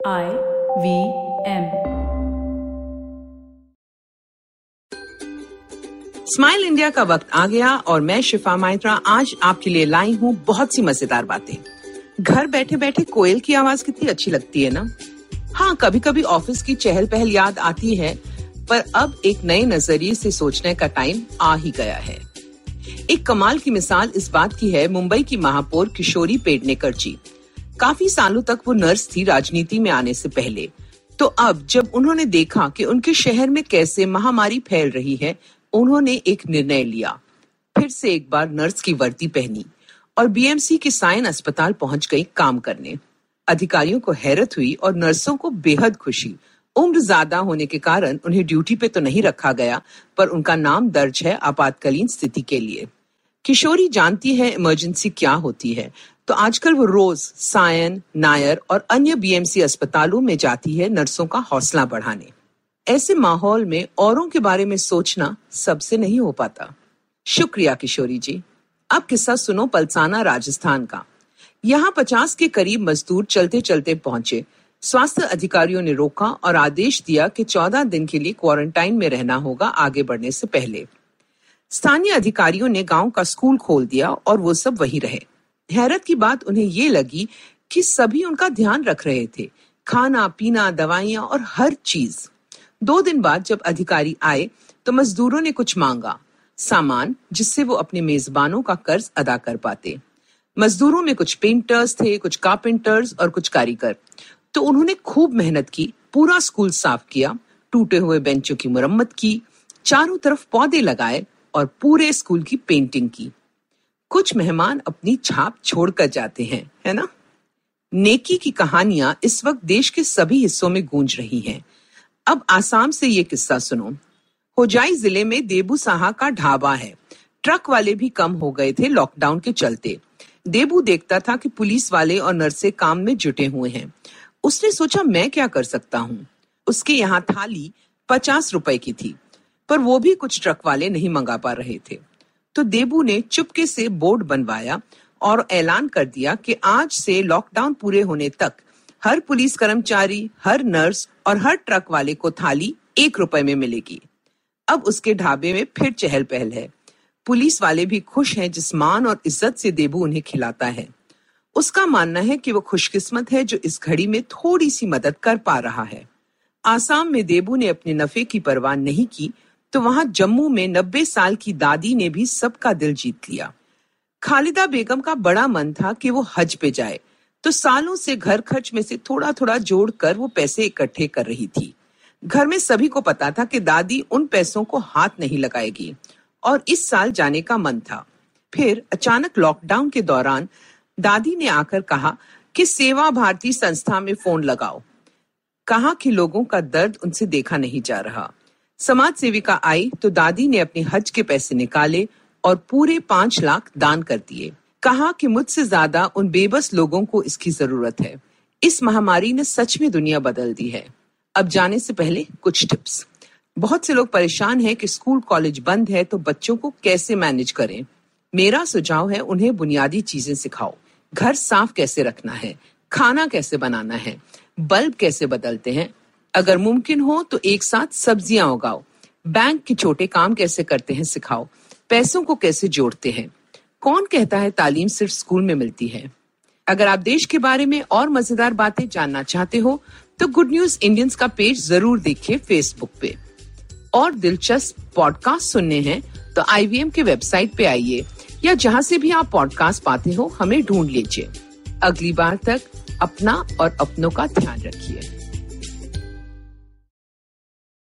I V M. Smile India का वक्त आ गया और मैं शिफा माइत्रा आज आपके लिए लाई हूँ बहुत सी मज़ेदार बातें। घर बैठे बैठे कोयल की आवाज़ कितनी अच्छी लगती है ना? हाँ कभी कभी ऑफ़िस की चहल पहल याद आती है, पर अब एक नए नज़रिए से सोचने का टाइम आ ही गया है। एक कमाल की मिसाल इस बात की है, मुंबई की महापौर किशोरी पेडनेकर जी। काफ़ी सालों तक वो नर्स थी राजनीति में आने से पहले। तो अब जब उन्होंने देखा कि उनके शहर में कैसे महामारी फैल रही है, उन्होंने एक निर्णय लिया। फिर से एक बार नर्स की वर्दी पहनी और बीएमसी के साइन अस्पताल पहुँच गई काम करने। अधिकारियों को हैरत हुई और नर्सों को बेहद खुशी। उम्र ज़्यादा होने के कारण उन्हें ड्यूटी पे तो नहीं रखा गया, पर उनका नाम दर्ज है आपातकालीन स्थिति के लिए। किशोरी जानती है इमरजेंसी क्या होती है। तो आजकल वो रोज सायन, नायर और अन्य बीएमसी अस्पतालों में जाती है नर्सों का हौसला बढ़ाने। ऐसे माहौल में औरों के बारे में सोचना सबसे नहीं हो पाता। शुक्रिया किशोरी जी। अब किस्सा सुनो पलसाना राजस्थान का। यहाँ पचास के करीब मजदूर चलते चलते पहुँचे। स्वास्थ्य अधिकारियों ने रोका और आदेश दिया कि चौदह दिन के लिए क्वारंटाइन में रहना होगा आगे बढ़ने से पहले। स्थानीय अधिकारियों ने गाँव का स्कूल खोल दिया और वो सब वही रहे। हैरत की बात उन्हें ये लगी कि सभी उनका ध्यान रख रहे थे। खाना, पीना, दवाइयाँ और हर चीज़। दो दिन बाद जब अधिकारी आए तो मजदूरों ने कुछ मांगा। सामान, जिससे वो अपने मेजबानों का कर्ज अदा कर पाते। मजदूरों में कुछ पेंटर्स थे, कुछ कारपेंटर्स और कुछ कारीगर। तो उन्होंने खूब मेहनत की, पूरा स्कूल साफ़ किया, टूटे हुए बेंचों की मुरम्मत की, चारों तरफ़ पौधे लगाए और पूरे स्कूल की पेंटिंग की। कुछ मेहमान अपनी छाप छोड़कर जाते हैं, है ना? नेकी की कहानियाँ इस वक्त देश के सभी हिस्सों में गूंज रही हैं। अब आसाम से ये किस्सा सुनो। होजाई ज़िले में देबू साहा का ढाबा है। ट्रक वाले भी कम हो गए थे लॉकडाउन के चलते। देबू देखता था कि पुलिस वाले और नर्से काम में जुटे हुए हैं। उसने सोचा, मैं क्या कर सकता हूँ? उसके यहाँ थाली पचास रुपए की थी, पर वो भी कुछ ट्रक वाले नहीं मंगा पा रहे थे। तो देबू ने चुपके से बोर्ड बनवाया और ऐलान कर दिया कि आज से लॉकडाउन पूरे होने तक हर पुलिस कर्मचारी, हर नर्स और हर ट्रक वाले को थाली एक रुपए में मिलेगी। अब उसके ढाबे में फिर चहल पहल है। पुलिस वाले भी खुश हैं जिस मान और इज़्ज़त से देबू उन्हें खिलाता है। उसका मानना है कि वो खुशकिस्मत है जो इस घड़ी में थोड़ी सी मदद कर पा रहा है। आसाम में देबू ने अपने नफे की परवाह नहीं की तो वहाँ जम्मू में नब्बे साल की दादी ने भी सबका दिल जीत लिया। खालिदा बेगम का बड़ा मन था कि वो हज पे जाए तो सालों से घर खर्च में से थोड़ा थोड़ा जोड़कर वो पैसे इकट्ठे कर रही थी। घर में सभी को पता था कि दादी उन पैसों को हाथ नहीं लगाएगी, और इस साल जाने का मन था। फिर अचानक लॉकडाउन के दौरान दादी ने आकर कहा कि सेवा भारती संस्था में फ़ोन लगाओ। कहा कि लोगों का दर्द उनसे देखा नहीं जा रहा। समाज सेविका आई तो दादी ने अपने हज के पैसे निकाले और पूरे पाँच लाख दान कर दिए। कहा कि मुझसे ज़्यादा उन बेबस लोगों को इसकी ज़रूरत है। इस महामारी ने सच में दुनिया बदल दी है। अब जाने से पहले कुछ टिप्स। बहुत से लोग परेशान हैं कि स्कूल कॉलेज बंद है तो बच्चों को कैसे मैनेज करें? मेरा सुझाव है उन्हें बुनियादी चीज़ें सिखाओ। घर साफ़ कैसे रखना है? खाना कैसे बनाना है? बल्ब कैसे बदलते हैं? अगर मुमकिन हो तो एक साथ सब्ज़ियाँ उगाओ। बैंक के छोटे काम कैसे करते हैं सिखाओ। पैसों को कैसे जोड़ते हैं। कौन कहता है तालीम सिर्फ़ स्कूल में मिलती है? अगर आप देश के बारे में और मज़ेदार बातें जानना चाहते हो तो गुड न्यूज़ इंडियंस का पेज ज़रूर देखिए फेसबुक पे। और दिलचस्प पॉडकास्ट सुनने हैं तो आईवीएम के वेबसाइट पे आइए, या जहाँ से भी आप पॉडकास्ट पाते हो, हमें ढूंढ लीजिए। अगली बार तक अपना और अपनों का ध्यान रखिए।